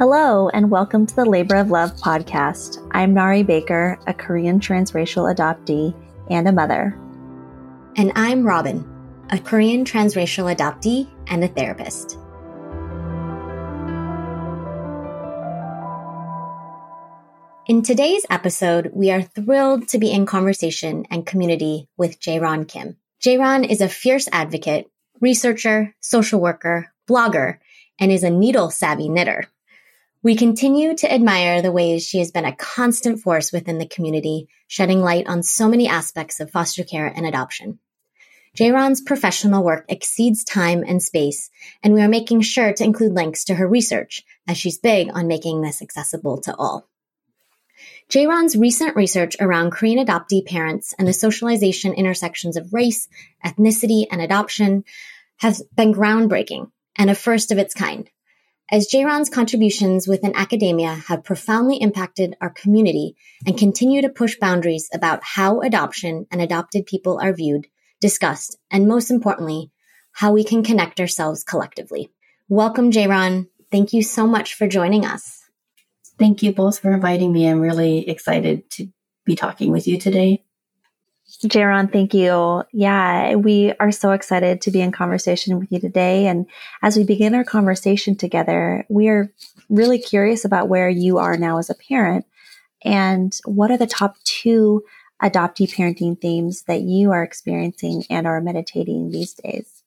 Hello, and welcome to the Labor of Love podcast. I'm Nari Baker, a Korean transracial adoptee and a mother. And I'm Robin, a Korean transracial adoptee and a therapist. In today's episode, we are thrilled to be in conversation and community with JaeRan Kim. JaeRan is a fierce advocate, researcher, social worker, blogger, and is a needle savvy knitter. We continue to admire the ways she has been a constant force within the community, shedding light on so many aspects of foster care and adoption. JaeRan's professional work exceeds time and space, and we are making sure to include links to her research, as she's big on making this accessible to all. JaeRan's recent research around Korean adoptee parents and the socialization intersections of race, ethnicity, and adoption has been groundbreaking and a first of its kind. As JaeRan's contributions within academia have profoundly impacted our community and continue to push boundaries about how adoption and adopted people are viewed, discussed, and most importantly, how we can connect ourselves collectively. Welcome, JaeRan. Thank you so much for joining us. Thank you both for inviting me. I'm really excited to be talking with you today. JaeRan, thank you. Yeah, we are so excited to be in conversation with you today. And as we begin our conversation together, we are really curious about where you are now as a parent and what are the top two adoptee parenting themes that you are experiencing and are meditating these days?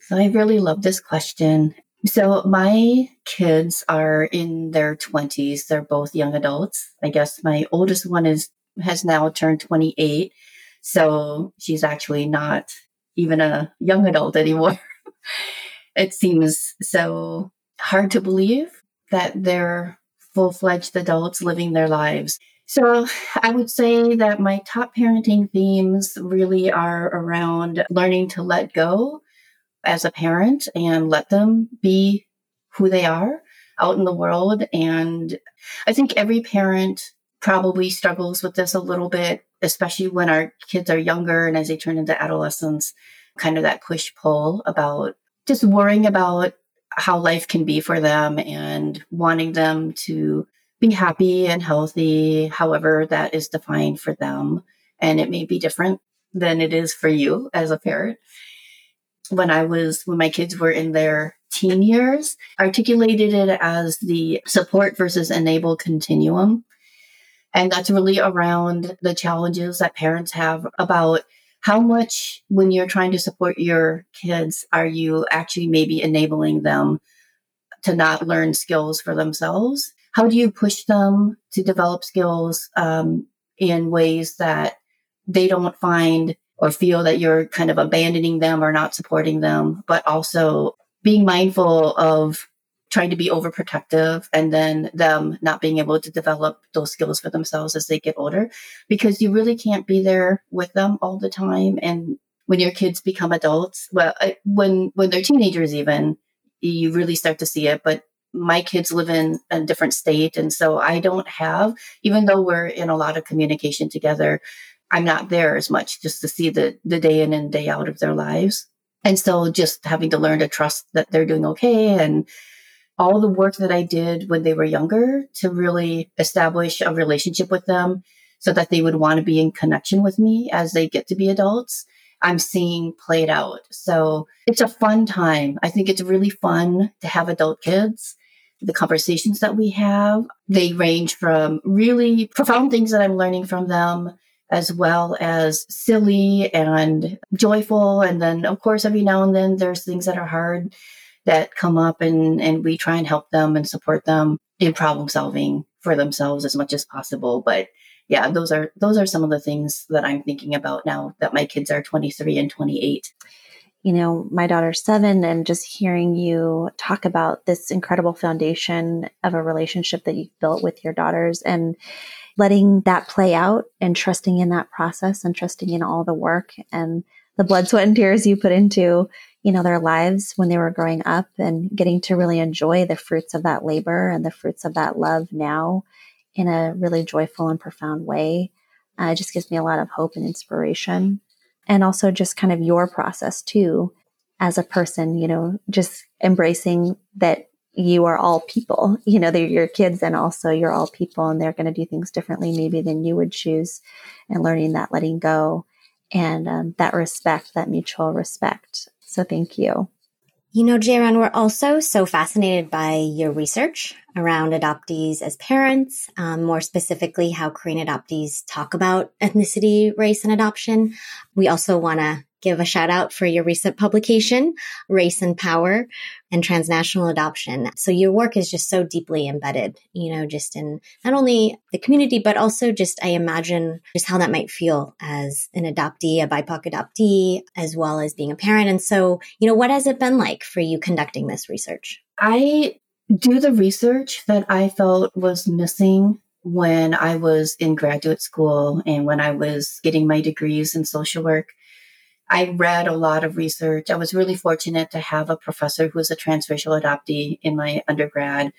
So I really love this question. So my kids are in their 20s. They're both young adults. I guess my oldest one is has now turned 28 so she's actually not even a young adult anymore. it seems so hard to believe that they're full fledged adults living their lives. So I would say that my top parenting themes really are around learning to let go as a parent and let them be who they are out in the world. And I think every parent probably struggles with this a little bit especially when our kids are younger and as they turn into adolescents, kind of that push pull about just worrying about how life can be for them and wanting them to be happy and healthy, however that is defined for them. And it may be different than it is for you as a parent. When I was, when my kids were in their teen years, articulated it as the support versus enable continuum. And that's really around the challenges that parents have about how much, when you're trying to support your kids, are you actually maybe enabling them to not learn skills for themselves? How do you push them to develop skills um, in ways that they don't find or feel that you're kind of abandoning them or not supporting them, but also being mindful of trying to be overprotective and then them not being able to develop those skills for themselves as they get older because you really can't be there with them all the time. And when your kids become adults well when when they're teenagers even you really start to see it but my kids live in a different state. And so i don't have even though we're in a lot of communication together i'm not there as much just to see the the day in and day out of their lives. And so just having to learn to trust that they're doing okay and all the work that I did when they were younger to really establish a relationship with them so that they would want to be in connection with me as they get to be adults. I'm seeing played out. So it's a fun time. I think it's really fun to have adult kids. The conversations that we have, they range from really profound things that I'm learning from them as well as silly and joyful. And then, of course, every now and then there's things that are hard that come up and, and we try and help them and support them in problem solving for themselves as much as possible. But yeah, those are those are some of the things that I'm thinking about now that my kids are 23 and 28. You know, my daughter's seven, and just hearing you talk about this incredible foundation of a relationship that you've built with your daughters and letting that play out and trusting in that process and trusting in all the work and the blood, sweat, and tears you put into you know, their lives when they were growing up and getting to really enjoy the fruits of that labor and the fruits of that love now in a really joyful and profound way. Uh, just gives me a lot of hope and inspiration. And also just kind of your process too, as a person, you know, just embracing that you are all people. You know, they're your kids and also you're all people and they're going to do things differently maybe than you would choose and learning that letting go and um, that respect, that mutual respect. So thank you. You know, JaeRan, we're also so fascinated by your research around adoptees as parents, um, more specifically, how Korean adoptees talk about ethnicity, race, and adoption. We also want to give a shout out for your recent publication, Race and Power and Transnational Adoption. So your work is just so deeply embedded, you know, just in not only the community, but also just, I imagine just how that might feel as an adoptee, a BIPOC adoptee, as well as being a parent. And so, you know, what has it been like for you conducting this research? I do the research that I felt was missing when I was in graduate school and when I was getting my degrees in social work. I read a lot of research. I was really fortunate to have a professor who was a transracial adoptee in my undergrad.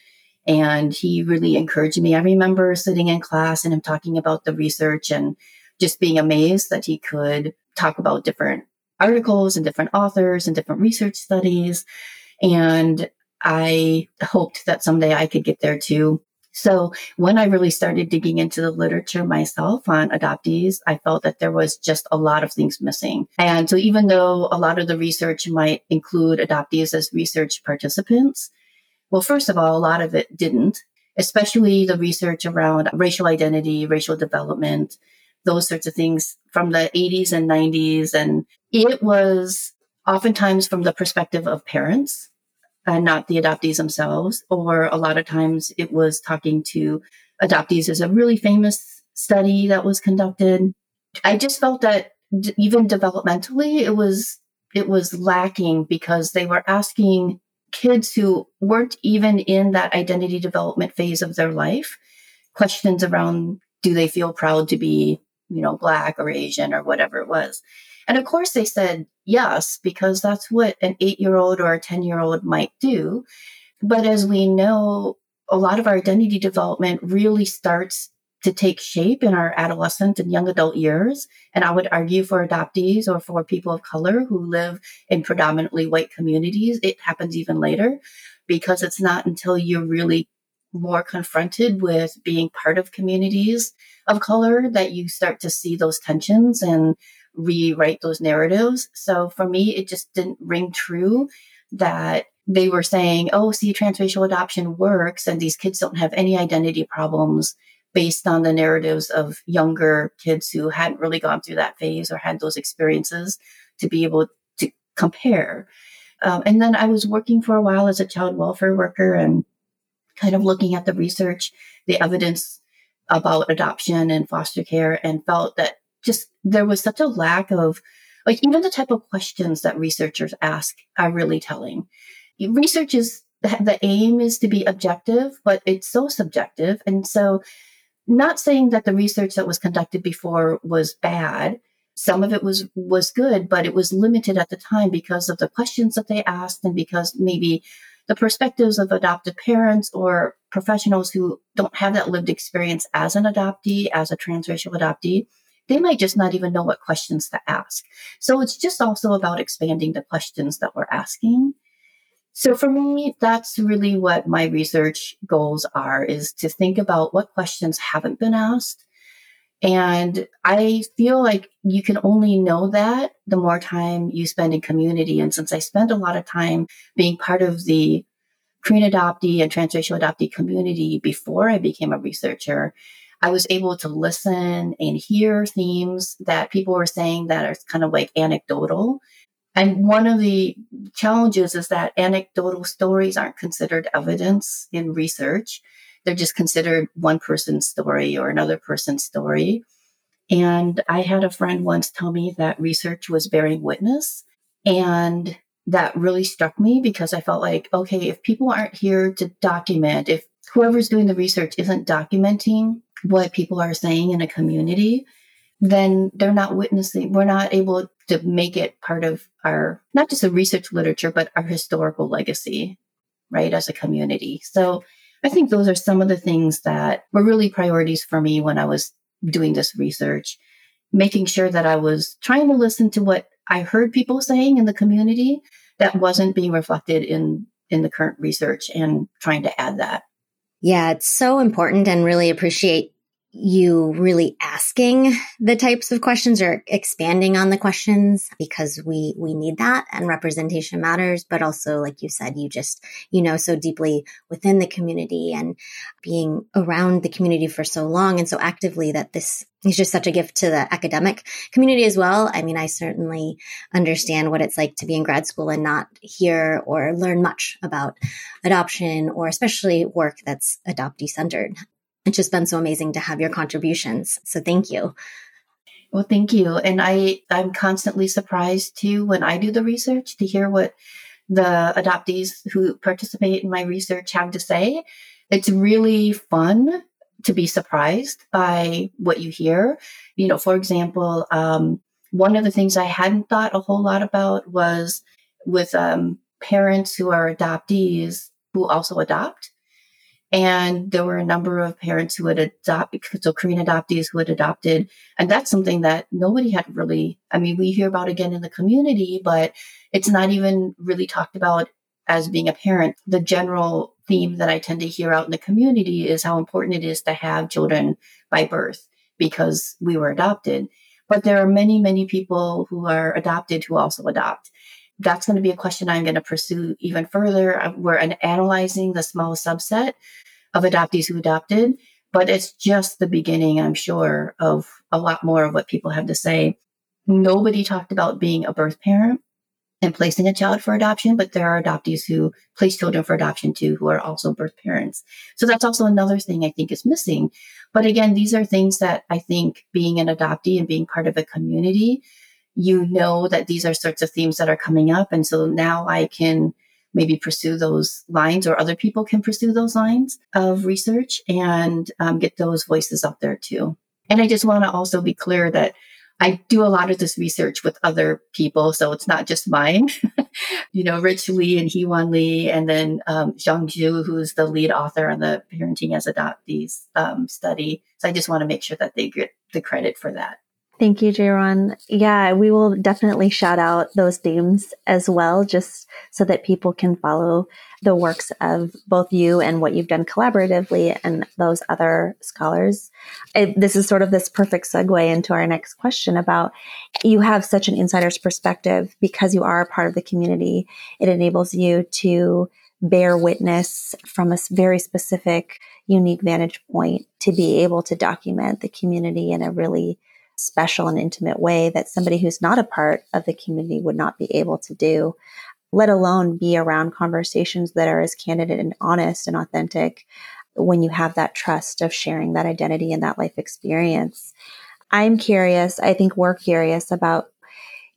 And he really encouraged me. I remember sitting in class and him talking about the research and just being amazed that he could talk about different articles and different authors and different research studies. And I hoped that someday I could get there too. So when I really started digging into the literature myself on adoptees, I felt that there was just a lot of things missing. And so even though a lot of the research might include adoptees as research participants, well, first of all, a lot of it didn't, especially the research around racial identity, racial development, those sorts of things from the 80s and 90s. And it was oftentimes from the perspective of parents and not the adoptees themselves. Or a lot of times it was talking to adoptees. There's a really famous study that was conducted. I just felt that d- even developmentally, it was it was lacking because they were asking kids who weren't even in that identity development phase of their life questions around do they feel proud to be you know black or asian or whatever it was and of course, they said yes, because that's what an eight year old or a 10 year old might do. But as we know, a lot of our identity development really starts to take shape in our adolescent and young adult years. And I would argue for adoptees or for people of color who live in predominantly white communities, it happens even later because it's not until you're really more confronted with being part of communities of color that you start to see those tensions and rewrite those narratives. So for me, it just didn't ring true that they were saying, oh, see, transracial adoption works and these kids don't have any identity problems based on the narratives of younger kids who hadn't really gone through that phase or had those experiences to be able to compare. Um, and then I was working for a while as a child welfare worker and kind of looking at the research, the evidence about adoption and foster care, and felt that just there was such a lack of like even the type of questions that researchers ask are really telling. Research is the aim is to be objective, but it's so subjective. And so not saying that the research that was conducted before was bad. Some of it was was good, but it was limited at the time because of the questions that they asked and because maybe the perspectives of adoptive parents or professionals who don't have that lived experience as an adoptee, as a transracial adoptee, they might just not even know what questions to ask. So it's just also about expanding the questions that we're asking. So for me, that's really what my research goals are is to think about what questions haven't been asked. And I feel like you can only know that the more time you spend in community. And since I spent a lot of time being part of the Korean adoptee and transracial adoptee community before I became a researcher, I was able to listen and hear themes that people were saying that are kind of like anecdotal. And one of the challenges is that anecdotal stories aren't considered evidence in research. They're just considered one person's story or another person's story. And I had a friend once tell me that research was bearing witness. And that really struck me because I felt like, okay, if people aren't here to document, if whoever's doing the research isn't documenting what people are saying in a community, then they're not witnessing, we're not able to make it part of our, not just the research literature, but our historical legacy, right, as a community. So I think those are some of the things that were really priorities for me when I was doing this research, making sure that I was trying to listen to what I heard people saying in the community that wasn't being reflected in in the current research and trying to add that. Yeah, it's so important and really appreciate you really asking the types of questions or expanding on the questions because we we need that and representation matters. But also like you said you just you know so deeply within the community and being around the community for so long and so actively that this is just such a gift to the academic community as well. I mean i certainly understand what it's like to be in grad school and not hear or learn much about adoption or especially work that's adoptee centered it's just been so amazing to have your contributions. So thank you. Well, thank you. And I, I'm constantly surprised too when I do the research to hear what the adoptees who participate in my research have to say. It's really fun to be surprised by what you hear. You know, for example, um, one of the things I hadn't thought a whole lot about was with um, parents who are adoptees who also adopt. And there were a number of parents who had adopted, so Korean adoptees who had adopted. And that's something that nobody had really, I mean, we hear about again in the community, but it's not even really talked about as being a parent. The general theme that I tend to hear out in the community is how important it is to have children by birth because we were adopted. But there are many, many people who are adopted who also adopt that's going to be a question I'm going to pursue even further. Uh, we're analyzing the small subset of adoptees who adopted, but it's just the beginning, I'm sure, of a lot more of what people have to say. Nobody talked about being a birth parent and placing a child for adoption, but there are adoptees who place children for adoption too, who are also birth parents. So that's also another thing I think is missing. But again, these are things that I think being an adoptee and being part of a community you know that these are sorts of themes that are coming up. And so now I can maybe pursue those lines or other people can pursue those lines of research and um, get those voices out there too. And I just want to also be clear that I do a lot of this research with other people, so it's not just mine. you know, Rich Lee and Heewon Lee, and then um, Zhang Zhu, who's the lead author on the Parenting as Adoptees um, study. So I just want to make sure that they get the credit for that. Thank you, JaeRan. Yeah, we will definitely shout out those themes as well, just so that people can follow the works of both you and what you've done collaboratively and those other scholars. It, this is sort of this perfect segue into our next question about you have such an insider's perspective because you are a part of the community. It enables you to bear witness from a very specific, unique vantage point to be able to document the community in a really special and intimate way that somebody who's not a part of the community would not be able to do, let alone be around conversations that are as candid and honest and authentic when you have that trust of sharing that identity and that life experience. I'm curious, I think we're curious about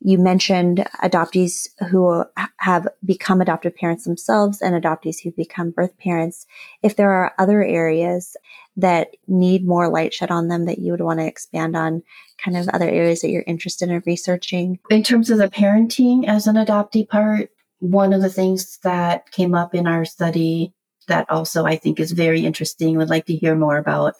you mentioned adoptees who have become adoptive parents themselves and adoptees who've become birth parents. If there are other areas that need more light shed on them that you would want to expand on, kind of other areas that you're interested in researching? In terms of the parenting as an adoptee part, one of the things that came up in our study that also I think is very interesting, would like to hear more about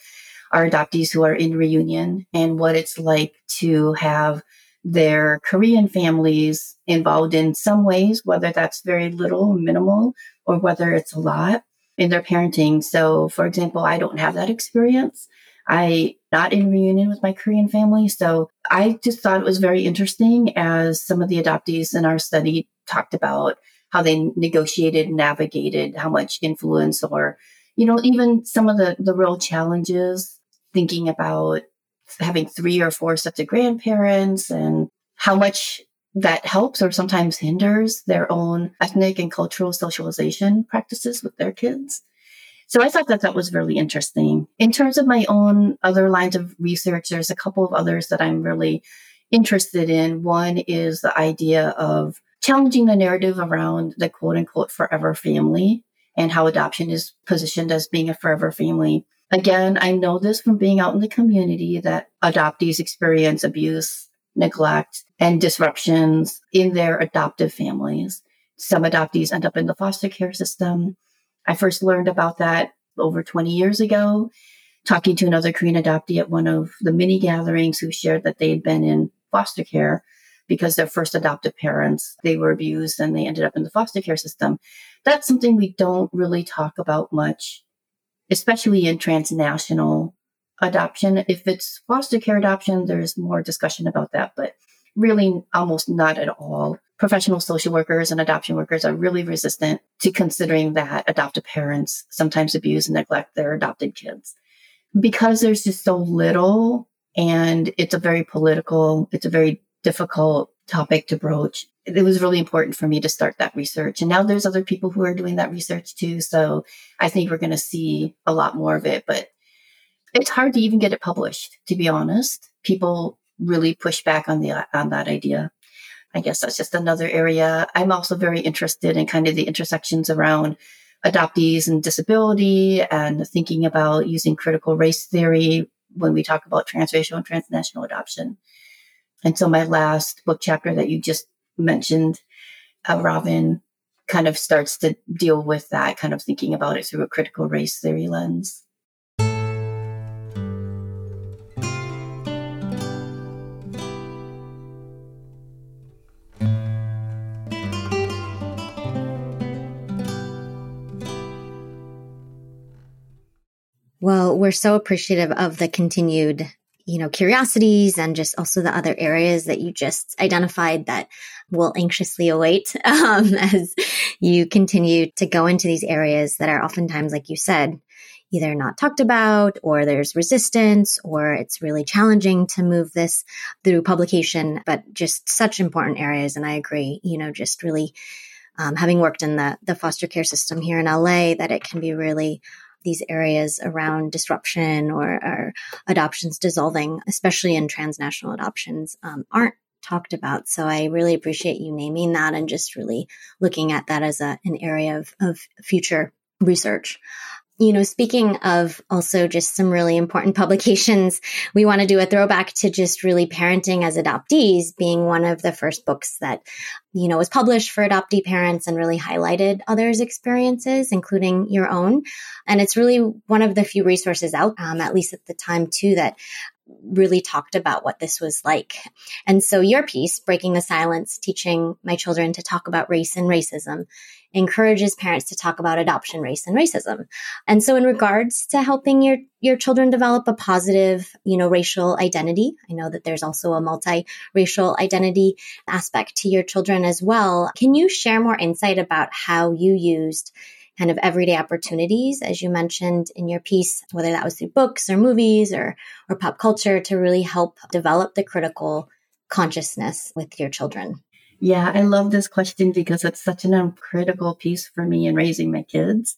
our adoptees who are in reunion and what it's like to have their Korean families involved in some ways, whether that's very little, minimal, or whether it's a lot in their parenting. So, for example, I don't have that experience. I not in reunion with my Korean family. So I just thought it was very interesting as some of the adoptees in our study talked about how they negotiated, navigated, how much influence or, you know, even some of the, the real challenges thinking about having three or four sets of grandparents and how much that helps or sometimes hinders their own ethnic and cultural socialization practices with their kids. So I thought that that was really interesting. In terms of my own other lines of research, there's a couple of others that I'm really interested in. One is the idea of challenging the narrative around the quote unquote forever family and how adoption is positioned as being a forever family. Again, I know this from being out in the community that adoptees experience abuse, neglect, and disruptions in their adoptive families. Some adoptees end up in the foster care system. I first learned about that over 20 years ago, talking to another Korean adoptee at one of the mini gatherings who shared that they had been in foster care because their first adoptive parents, they were abused and they ended up in the foster care system. that's something we don't really talk about much, especially in transnational adoption. If it's foster care adoption, there's more discussion about that, but really almost not at all. Professional social workers and adoption workers are really resistant to considering that adoptive parents sometimes abuse and neglect their adopted kids because there's just so little and it's a very political, it's a very difficult topic to broach. It was really important for me to start that research. And now there's other people who are doing that research too. So I think we're going to see a lot more of it, but it's hard to even get it published, to be honest. People really push back on the, on that idea. I guess that's just another area. I'm also very interested in kind of the intersections around adoptees and disability and thinking about using critical race theory when we talk about transracial and transnational adoption. And so my last book chapter that you just mentioned, uh, Robin, kind of starts to deal with that, kind of thinking about it through a critical race theory lens. Well, we're so appreciative of the continued, you know, curiosities and just also the other areas that you just identified that will anxiously await um, as you continue to go into these areas that are oftentimes, like you said, either not talked about or there's resistance or it's really challenging to move this through publication, but just such important areas. And I agree, you know, just really um, having worked in the, the foster care system here in LA, that it can be really these areas around disruption or, or adoptions dissolving, especially in transnational adoptions, um, aren't talked about. So I really appreciate you naming that and just really looking at that as a, an area of, of future research you know, speaking of also just some really important publications, we want to do a throwback to just really parenting as adoptees being one of the first books that, you know, was published for adoptee parents and really highlighted others' experiences, including your own. And it's really one of the few resources out, um, at least at the time too, that really talked about what this was like. And so your piece, Breaking the Silence, teaching my children to talk about race and racism, encourages parents to talk about adoption, race, and racism. And so in regards to helping your, your children develop a positive, you know, racial identity, I know that there's also a multiracial identity aspect to your children as well. Can you share more insight about how you used kind of everyday opportunities, as you mentioned in your piece, whether that was through books or movies or, or pop culture to really help develop the critical consciousness with your children? Yeah, I love this question because it's such an critical piece for me in raising my kids.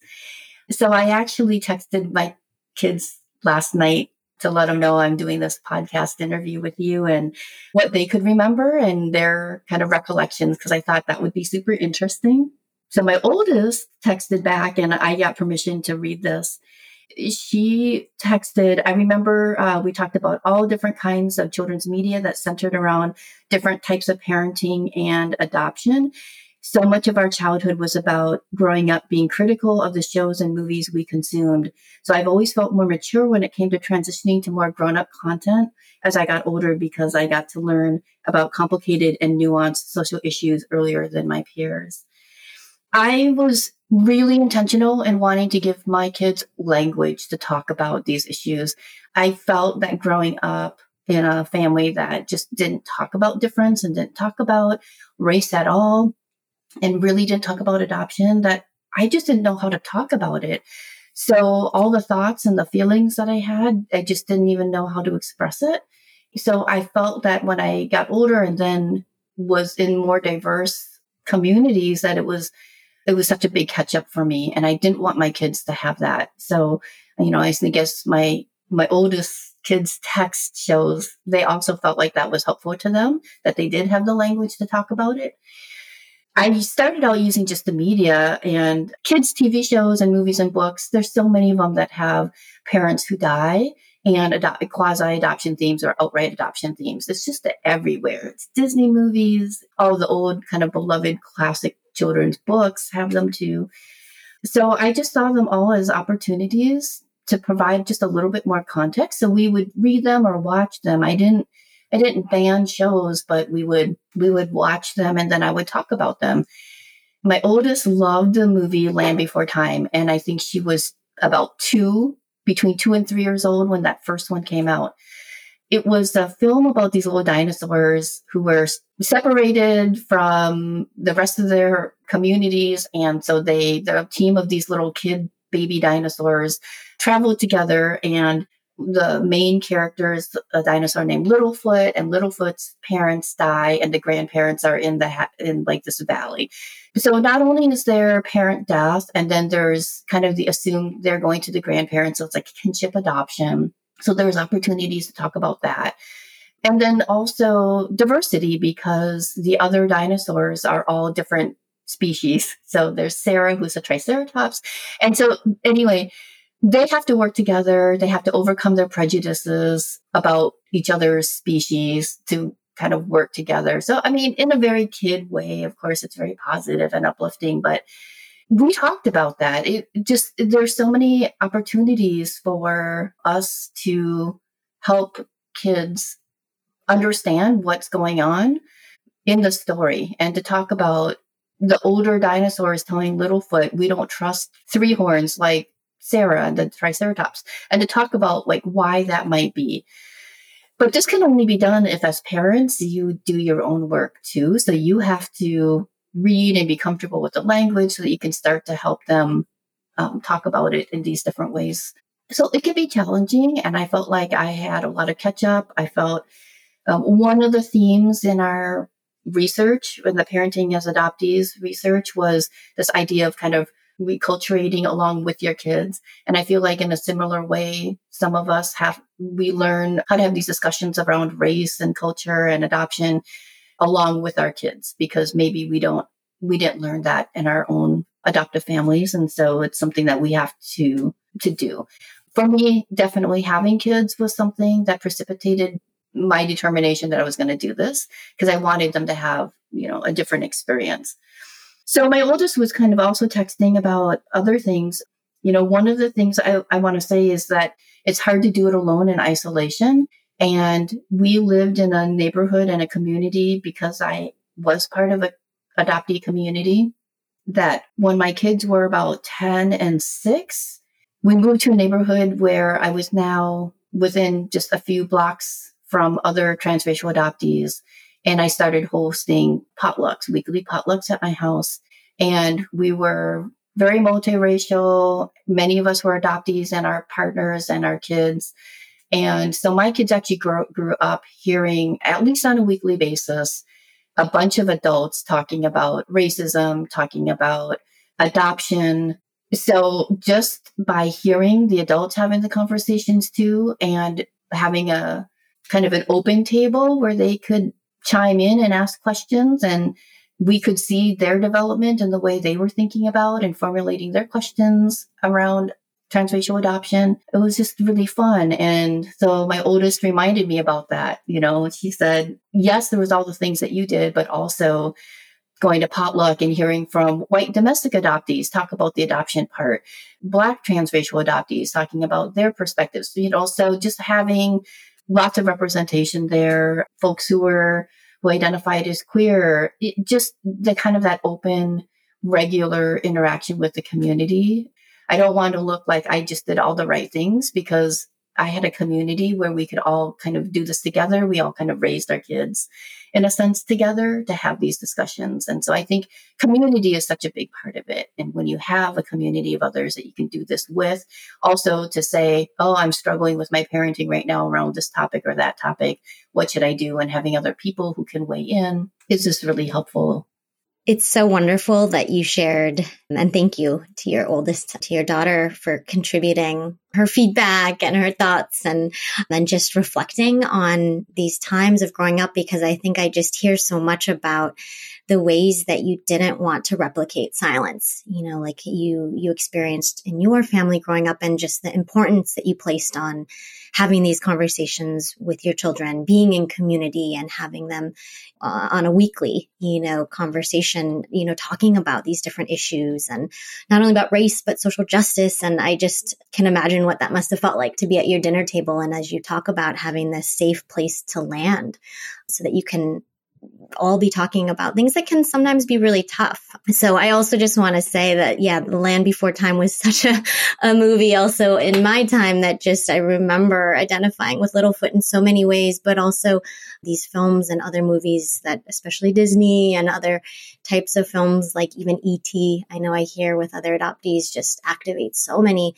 So I actually texted my kids last night to let them know I'm doing this podcast interview with you and what they could remember and their kind of recollections because I thought that would be super interesting. So my oldest texted back and I got permission to read this. She texted i remember uh, we talked about all different kinds of children's media that centered around different types of parenting and adoption. So much of our childhood was about growing up being critical of the shows and movies we consumed. So i've always felt more mature when it came to transitioning to more grown-up content as i got older because i got to learn about complicated and nuanced social issues earlier than my peers I was really intentional in wanting to give my kids language to talk about these issues. I felt that growing up in a family that just didn't talk about difference and didn't talk about race at all and really didn't talk about adoption that I just didn't know how to talk about it. So all the thoughts and the feelings that I had, I just didn't even know how to express it. So I felt that when I got older and then was in more diverse communities that it was it was such a big catch up for me. And I didn't want my kids to have that. So, you know, I guess my, my oldest kids text shows, they also felt like that was helpful to them, that they did have the language to talk about it. I started out using just the media and kids' TV shows and movies and books. There's so many of them that have parents who die and quasi adoption themes or outright adoption themes. It's just everywhere. It's Disney movies, all the old kind of beloved classic children's books have them too. So I just saw them all as opportunities to provide just a little bit more context. So we would read them or watch them. I didn't I didn't ban shows, but we would we would watch them and then I would talk about them. my oldest loved the movie Land Before Time. And I think she was about two, between two and three years old when that first one came out. It was a film about these little dinosaurs who were separated from the rest of their communities. And so they, the team of these little kid baby dinosaurs traveled together and the main character is a dinosaur named Littlefoot, and Littlefoot's parents die, and the grandparents are in the ha- in like this valley. So not only is there parent death, and then there's kind of the assumed they're going to the grandparents, so it's like kinship adoption. So there's opportunities to talk about that. And then also diversity because the other dinosaurs are all different species. So there's Cera, who's a Triceratops. And so anyway, they have to work together. They have to overcome their prejudices about each other's species to kind of work together. So, I mean, in a very kid way, of course, it's very positive and uplifting, but we talked about that. It just, there's so many opportunities for us to help kids understand what's going on in the story and to talk about the older dinosaurs telling Littlefoot, we don't trust three horns like Cera and the Triceratops, and to talk about like why that might be. But this can only be done if, as parents, you do your own work too. So you have to read and be comfortable with the language so that you can start to help them um, talk about it in these different ways. So it can be challenging, and I felt like I had a lot of catch up. I felt um, one of the themes in our research, in the parenting as adoptees research, was this idea of kind of reculturating along with your kids. And I feel like in a similar way, some of us have, we learn how to have these discussions around race and culture and adoption along with our kids because maybe we don't, we didn't learn that in our own adoptive families. And so it's something that we have to, to do. For me, definitely having kids was something that precipitated my determination that I was going to do this because I wanted them to have, you know, a different experience. So my oldest was kind of also texting about other things. You know, one of the things I, I want to say is that it's hard to do it alone in isolation. And we lived in a neighborhood and a community because I was part of a adoptee community that when my kids were about 10 and 6, we moved to a neighborhood where I was now within just a few blocks from other transracial adoptees and I started hosting potlucks, weekly potlucks at my house. And we were very multiracial. Many of us were adoptees and our partners and our kids. And so my kids actually grew, grew up hearing, at least on a weekly basis, a bunch of adults talking about racism, talking about adoption. So just by hearing the adults having the conversations too, and having a kind of an open table where they could chime in and ask questions and we could see their development and the way they were thinking about and formulating their questions around transracial adoption. It was just really fun. And so my oldest reminded me about that. You know, she said, yes, there was all the things that you did, but also going to potluck and hearing from white domestic adoptees talk about the adoption part, black transracial adoptees talking about their perspectives, you know, so just having lots of representation there, folks who were who identified as queer, it just the kind of that open, regular interaction with the community. I don't want to look like I just did all the right things because I had a community where we could all kind of do this together. We all kind of raised our kids in a sense together to have these discussions. And so I think community is such a big part of it. And when you have a community of others that you can do this with, also to say, oh, I'm struggling with my parenting right now around this topic or that topic. What should I do? And having other people who can weigh in is just really helpful it's so wonderful that you shared, and thank you to your oldest, to your daughter for contributing her feedback and her thoughts and then just reflecting on these times of growing up because I think I just hear so much about the ways that you didn't want to replicate silence. You know like you you experienced in your family growing up and just the importance that you placed on having these conversations with your children being in community and having them uh, on a weekly you know conversation you know talking about these different issues and not only about race but social justice. And i just can imagine what that must have felt like to be at your dinner table. And as you talk about having this safe place to land so that you can all be talking about things that can sometimes be really tough. So I also just want to say that, yeah, The Land Before Time was such a, a movie also in my time that just I remember identifying with Littlefoot in so many ways, but also these films and other movies that especially Disney and other types of films like even E.T. I know I hear with other adoptees just activate so many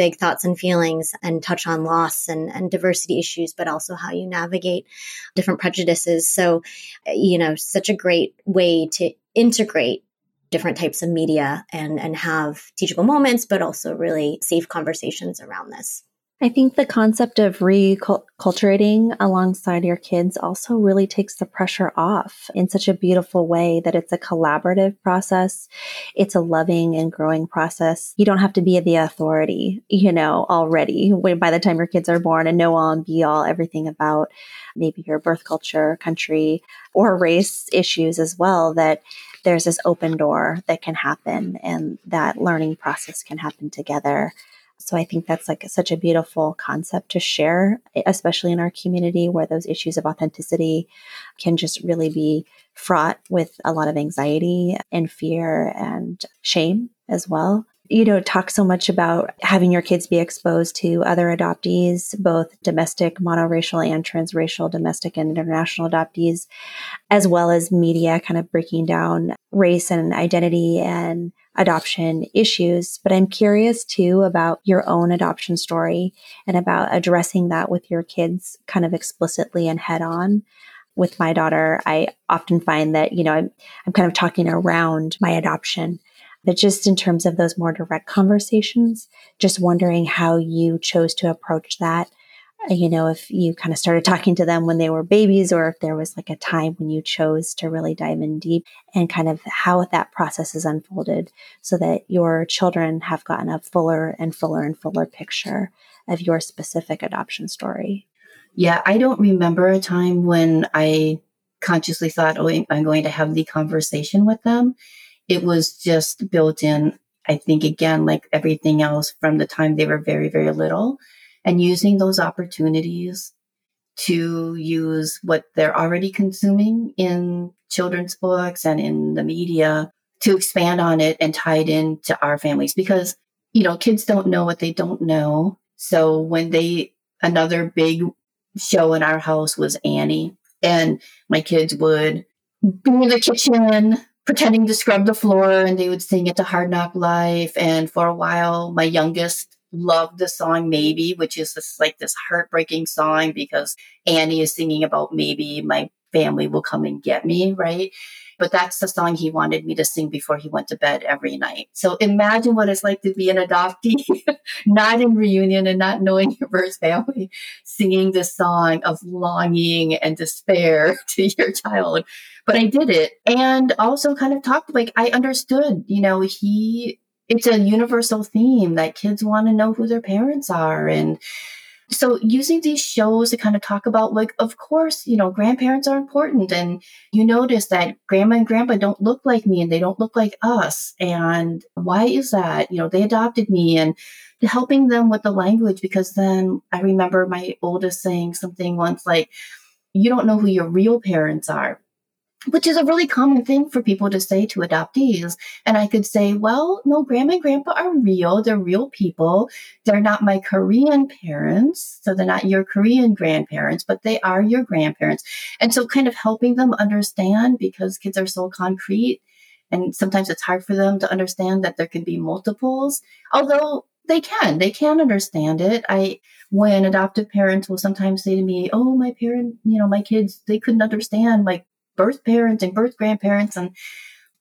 big thoughts and feelings and touch on loss and, and diversity issues, but also how you navigate different prejudices. So, uh, you know, such a great way to integrate different types of media and, and have teachable moments, but also really safe conversations around this. I think the concept of reculturating alongside your kids also really takes the pressure off in such a beautiful way that it's a collaborative process. It's a loving and growing process. You don't have to be the authority, you know, already when by the time your kids are born and know all and be all everything about maybe your birth culture, country, or race issues as well that there's this open door that can happen and that learning process can happen together. So I think that's like such a beautiful concept to share, especially in our community where those issues of authenticity can just really be fraught with a lot of anxiety and fear and shame as well. You know, talk so much about having your kids be exposed to other adoptees, both domestic, monoracial, and transracial, domestic and international adoptees, as well as media kind of breaking down race and identity and adoption issues, but I'm curious too about your own adoption story and about addressing that with your kids kind of explicitly and head on. With my daughter, I often find that, you know, I'm, I'm kind of talking around my adoption, but just in terms of those more direct conversations, just wondering how you chose to approach that Uh, you know, if you kind of started talking to them when they were babies or if there was like a time when you chose to really dive in deep and kind of how that process is unfolded so that your children have gotten a fuller and fuller and fuller picture of your specific adoption story. Yeah, I don't remember a time when I consciously thought, oh, I'm going to have the conversation with them. It was just built in, I think, again, like everything else from the time they were very, very little and using those opportunities to use what they're already consuming in children's books and in the media to expand on it and tie it into our families. Because you know kids don't know what they don't know. So when they another big show in our house was annie and my kids would be in the kitchen pretending to scrub the floor and they would sing it to hard knock life. And for a while my youngest love the song Maybe, which is this like this heartbreaking song because Annie is singing about maybe my family will come and get me, right? But that's the song he wanted me to sing before he went to bed every night. So imagine what it's like to be an adoptee, not in reunion and not knowing your birth family, singing this song of longing and despair to your child. But I did it and also kind of talked like I understood, you know, he it's a universal theme that kids want to know who their parents are. And so using these shows to kind of talk about like of course you know grandparents are important. And you notice that grandma and grandpa don't look like me and they don't look like us. And why is that? You know they adopted me and helping them with the language because then i remember my oldest saying something once like you don't know who your real parents are which is a really common thing for people to say to adoptees. And I could say, well, no, grandma and grandpa are real. They're real people. They're not my Korean parents. So they're not your Korean grandparents, but they are your grandparents. And so kind of helping them understand because kids are so concrete and sometimes it's hard for them to understand that there can be multiples. Although they can, they can understand it. I, when adoptive parents will sometimes say to me, Oh, my parent, you know, my kids, they couldn't understand like birth parents and birth grandparents and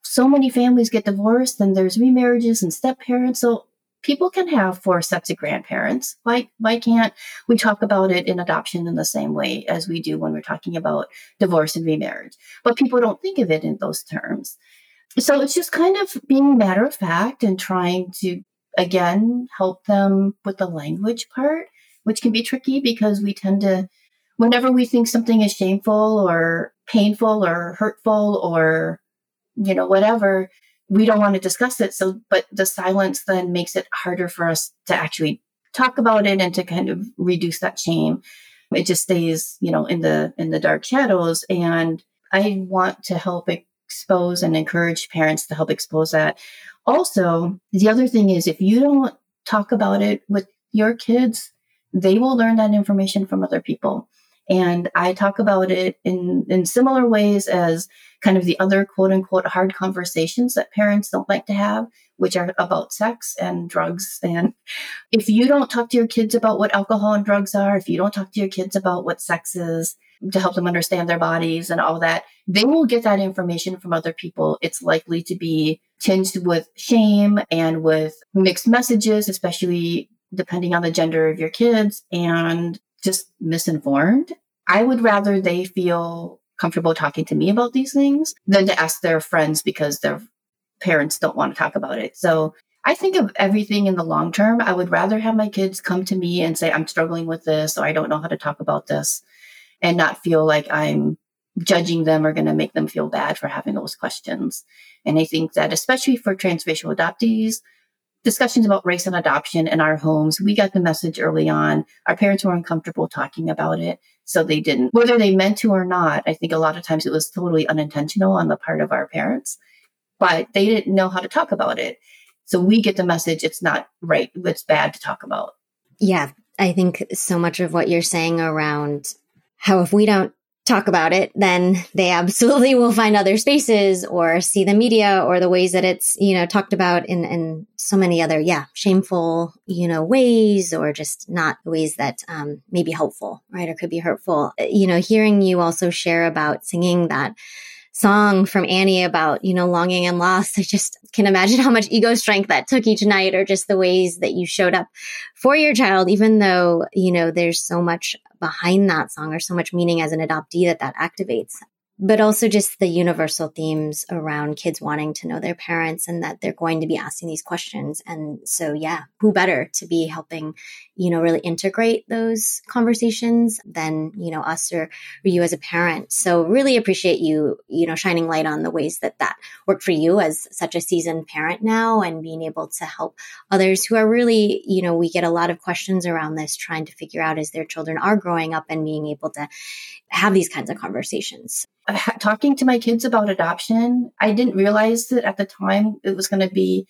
so many families get divorced and there's remarriages and step parents. So people can have four sets of grandparents. Why why can't we talk about it in adoption in the same way as we do when we're talking about divorce and remarriage? But people don't think of it in those terms. So it's just kind of being matter of fact and trying to again help them with the language part which can be tricky because we tend to whenever we think something is shameful or painful or hurtful or, you know, whatever, we don't want to discuss it. So, but the silence then makes it harder for us to actually talk about it and to kind of reduce that shame. It just stays, you know, in the, in the dark shadows. And I want to help expose and encourage parents to help expose that. Also, the other thing is if you don't talk about it with your kids, they will learn that information from other people. And I talk about it in, in similar ways as kind of the other quote unquote hard conversations that parents don't like to have, which are about sex and drugs. And if you don't talk to your kids about what alcohol and drugs are, if you don't talk to your kids about what sex is to help them understand their bodies and all that, they will get that information from other people. It's likely to be tinged with shame and with mixed messages, especially depending on the gender of your kids and just misinformed. I would rather they feel comfortable talking to me about these things than to ask their friends because their parents don't want to talk about it. So I think of everything in the long term. I would rather have my kids come to me and say, I'm struggling with this, or I don't know how to talk about this, and not feel like I'm judging them or going to make them feel bad for having those questions. And I think that, especially for transracial adoptees, discussions about race and adoption in our homes, we got the message early on. Our parents were uncomfortable talking about it, so they didn't. Whether they meant to or not, I think a lot of times it was totally unintentional on the part of our parents, but they didn't know how to talk about it. So we get the message it's not right, it's bad to talk about. Yeah, I think so much of what you're saying around how if we don't talk about it, then they absolutely will find other spaces or see the media or the ways that it's, you know, talked about in, in so many other, yeah, shameful, you know, ways or just not ways that um, may be helpful, right? Or could be hurtful. You know, hearing you also share about singing that song from Annie about, you know, longing and loss. I just can imagine how much ego strength that took each night or just the ways that you showed up for your child, even though, you know, there's so much behind that song or so much meaning as an adoptee that that activates but also just the universal themes around kids wanting to know their parents and that they're going to be asking these questions. And so, yeah, who better to be helping, you know, really integrate those conversations than, you know, us or, or you as a parent. So really appreciate you, you know, shining light on the ways that that worked for you as such a seasoned parent now and being able to help others who are really, you know, we get a lot of questions around this trying to figure out as their children are growing up and being able to have these kinds of conversations talking to my kids about adoption, I didn't realize that at the time it was going to be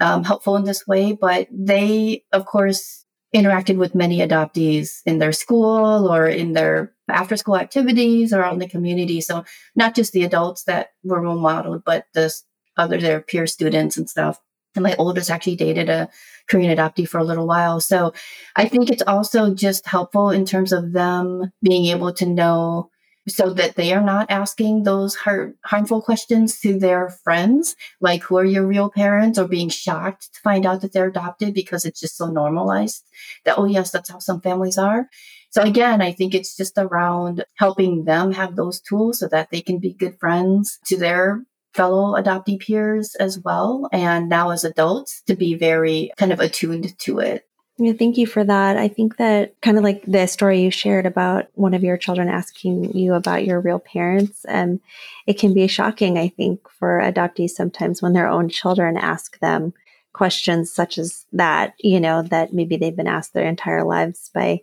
um, helpful in this way, but they, of course, interacted with many adoptees in their school or in their after school activities or in the community. So not just the adults that were role modeled, but the other their peer students and stuff. And my oldest actually dated a Korean adoptee for a little while. So I think it's also just helpful in terms of them being able to know so that they are not asking those hard, harmful questions to their friends, like who are your real parents, or being shocked to find out that they're adopted because it's just so normalized that, oh, yes, that's how some families are. So again, I think it's just around helping them have those tools so that they can be good friends to their fellow adoptee peers as well. And now as adults to be very kind of attuned to it. Yeah, thank you for that. I think that kind of like the story you shared about one of your children asking you about your real parents, um, it can be shocking, I think, for adoptees sometimes when their own children ask them questions such as that, you know, that maybe they've been asked their entire lives by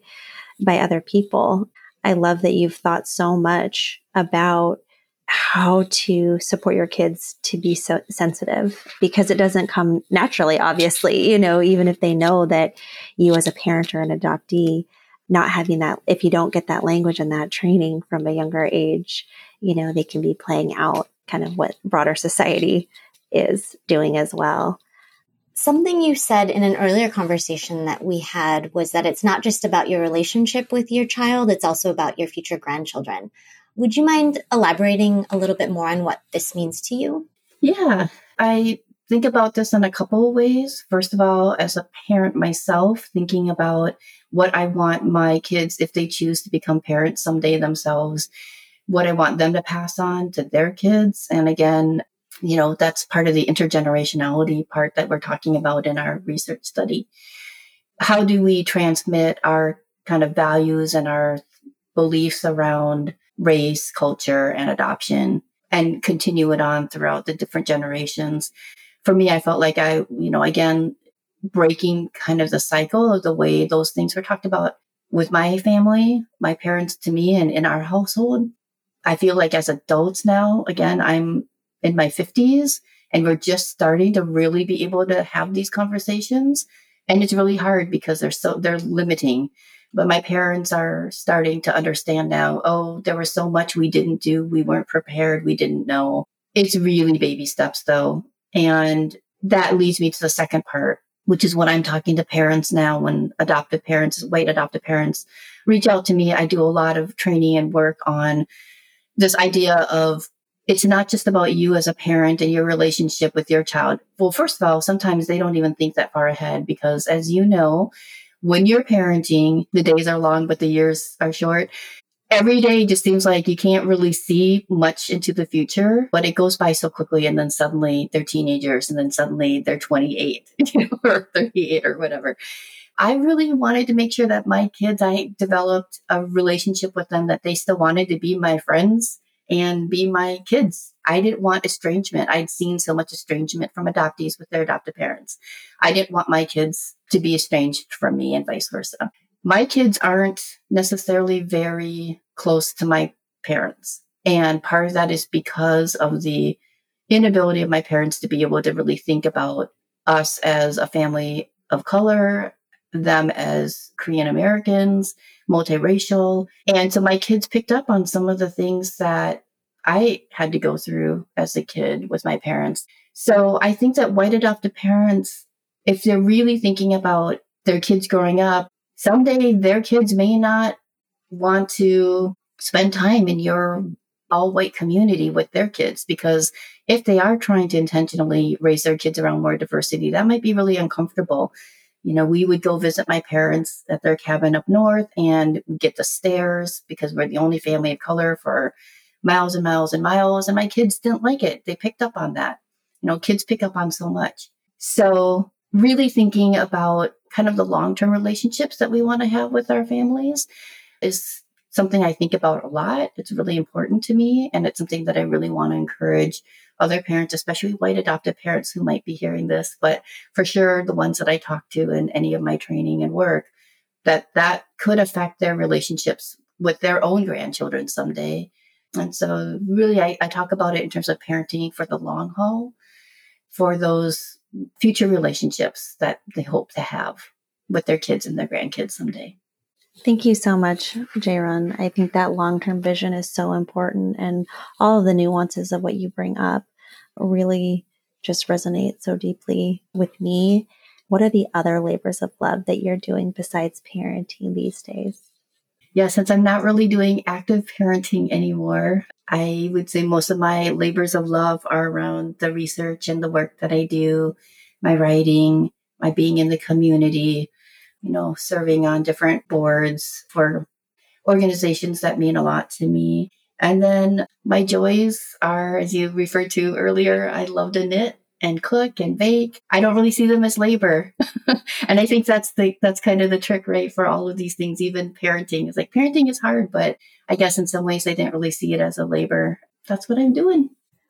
by other people. I love that you've thought so much about how to support your kids to be so sensitive because it doesn't come naturally obviously you know even if they know that you as a parent or an adoptee not having that if you don't get that language and that training from a younger age you know they can be playing out kind of what broader society is doing as well Something you said in an earlier conversation that we had was that it's not just about your relationship with your child, it's also about your future grandchildren. Would you mind elaborating a little bit more on what this means to you? Yeah, I think about this in a couple of ways. First of all, as a parent myself, thinking about what I want my kids, if they choose to become parents someday themselves, what I want them to pass on to their kids. And again, you know, that's part of the intergenerationality part that we're talking about in our research study. How do we transmit our kind of values and our beliefs around race, culture, and adoption and continue it on throughout the different generations. For me, I felt like I, you know, again, breaking kind of the cycle of the way those things were talked about with my family, my parents to me, and in our household. I feel like as adults now, again, I'm in my 50s and we're just starting to really be able to have these conversations. And it's really hard because they're so, they're limiting. But my parents are starting to understand now, oh, there was so much we didn't do. We weren't prepared. We didn't know. It's really baby steps though. And that leads me to the second part, which is what I'm talking to parents now when adoptive parents, white adoptive parents reach out to me. I do a lot of training and work on this idea of it's not just about you as a parent and your relationship with your child. Well, first of all, sometimes they don't even think that far ahead because as you know, when you're parenting, the days are long, but the years are short. Every day just seems like you can't really see much into the future, but it goes by so quickly. And then suddenly they're teenagers and then suddenly they're 28 you know, or 38 or whatever. I really wanted to make sure that my kids, I developed a relationship with them that they still wanted to be my friends and be my kids. I didn't want estrangement. I'd seen so much estrangement from adoptees with their adoptive parents. I didn't want my kids to be estranged from me and vice versa. My kids aren't necessarily very close to my parents. And part of that is because of the inability of my parents to be able to really think about us as a family of color them as Korean Americans, multiracial. And so my kids picked up on some of the things that I had to go through as a kid with my parents. So I think that white adoptive parents, if they're really thinking about their kids growing up, someday their kids may not want to spend time in your all white community with their kids because if they are trying to intentionally raise their kids around more diversity, that might be really uncomfortable you know, we would go visit my parents at their cabin up north and get the stares because we're the only family of color for miles and miles and miles. And my kids didn't like it. They picked up on that. You know, kids pick up on so much. So, really thinking about kind of the long term relationships that we want to have with our families is something I think about a lot. It's really important to me. And it's something that I really want to encourage other parents, especially white adoptive parents who might be hearing this, but for sure the ones that I talk to in any of my training and work, that that could affect their relationships with their own grandchildren someday. And so really I, I talk about it in terms of parenting for the long haul, for those future relationships that they hope to have with their kids and their grandkids someday. Thank you so much, JaeRan. I think that long term vision is so important, and all of the nuances of what you bring up really just resonate so deeply with me. What are the other labors of love that you're doing besides parenting these days? Yeah, since I'm not really doing active parenting anymore, I would say most of my labors of love are around the research and the work that I do, my writing, my being in the community, you know, serving on different boards for organizations that mean a lot to me. And then my joys are, as you referred to earlier, I love to knit and cook and bake. I don't really see them as labor. and I think that's the that's kind of the trick, right, for all of these things, even parenting. It's like parenting is hard, but I guess in some ways I didn't really see it as a labor. That's what I'm doing.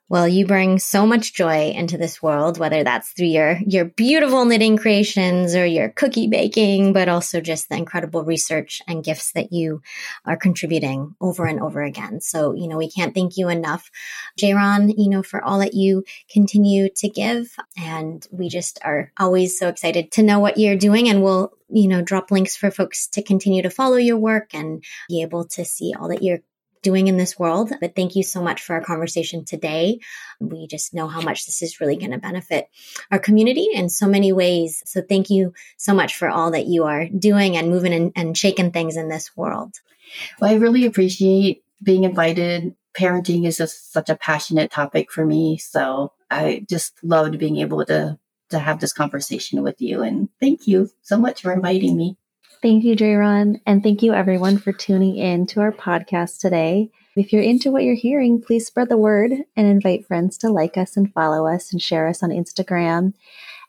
Well, you bring so much joy into this world, whether that's through your, your beautiful knitting creations or your cookie baking, but also just the incredible research and gifts that you are contributing over and over again. So, you know, we can't thank you enough, JaeRan, you know, for all that you continue to give. And we just are always so excited to know what you're doing and we'll, you know, drop links for folks to continue to follow your work and be able to see all that you're doing in this world. But thank you so much for our conversation today. We just know how much this is really going to benefit our community in so many ways. So thank you so much for all that you are doing and moving and, and shaking things in this world. Well, I really appreciate being invited. Parenting is just such a passionate topic for me. So I just loved being able to to have this conversation with you. And thank you so much for inviting me. Thank you, JaeRan. And thank you, everyone, for tuning in to our podcast today. If you're into what you're hearing, please spread the word and invite friends to like us and follow us and share us on Instagram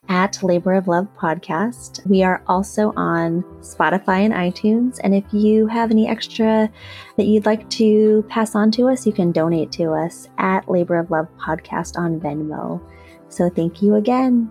at Labor of Love Podcast. We are also on Spotify and iTunes. And if you have any extra that you'd like to pass on to us, you can donate to us at Labor of Love Podcast on Venmo. So thank you again.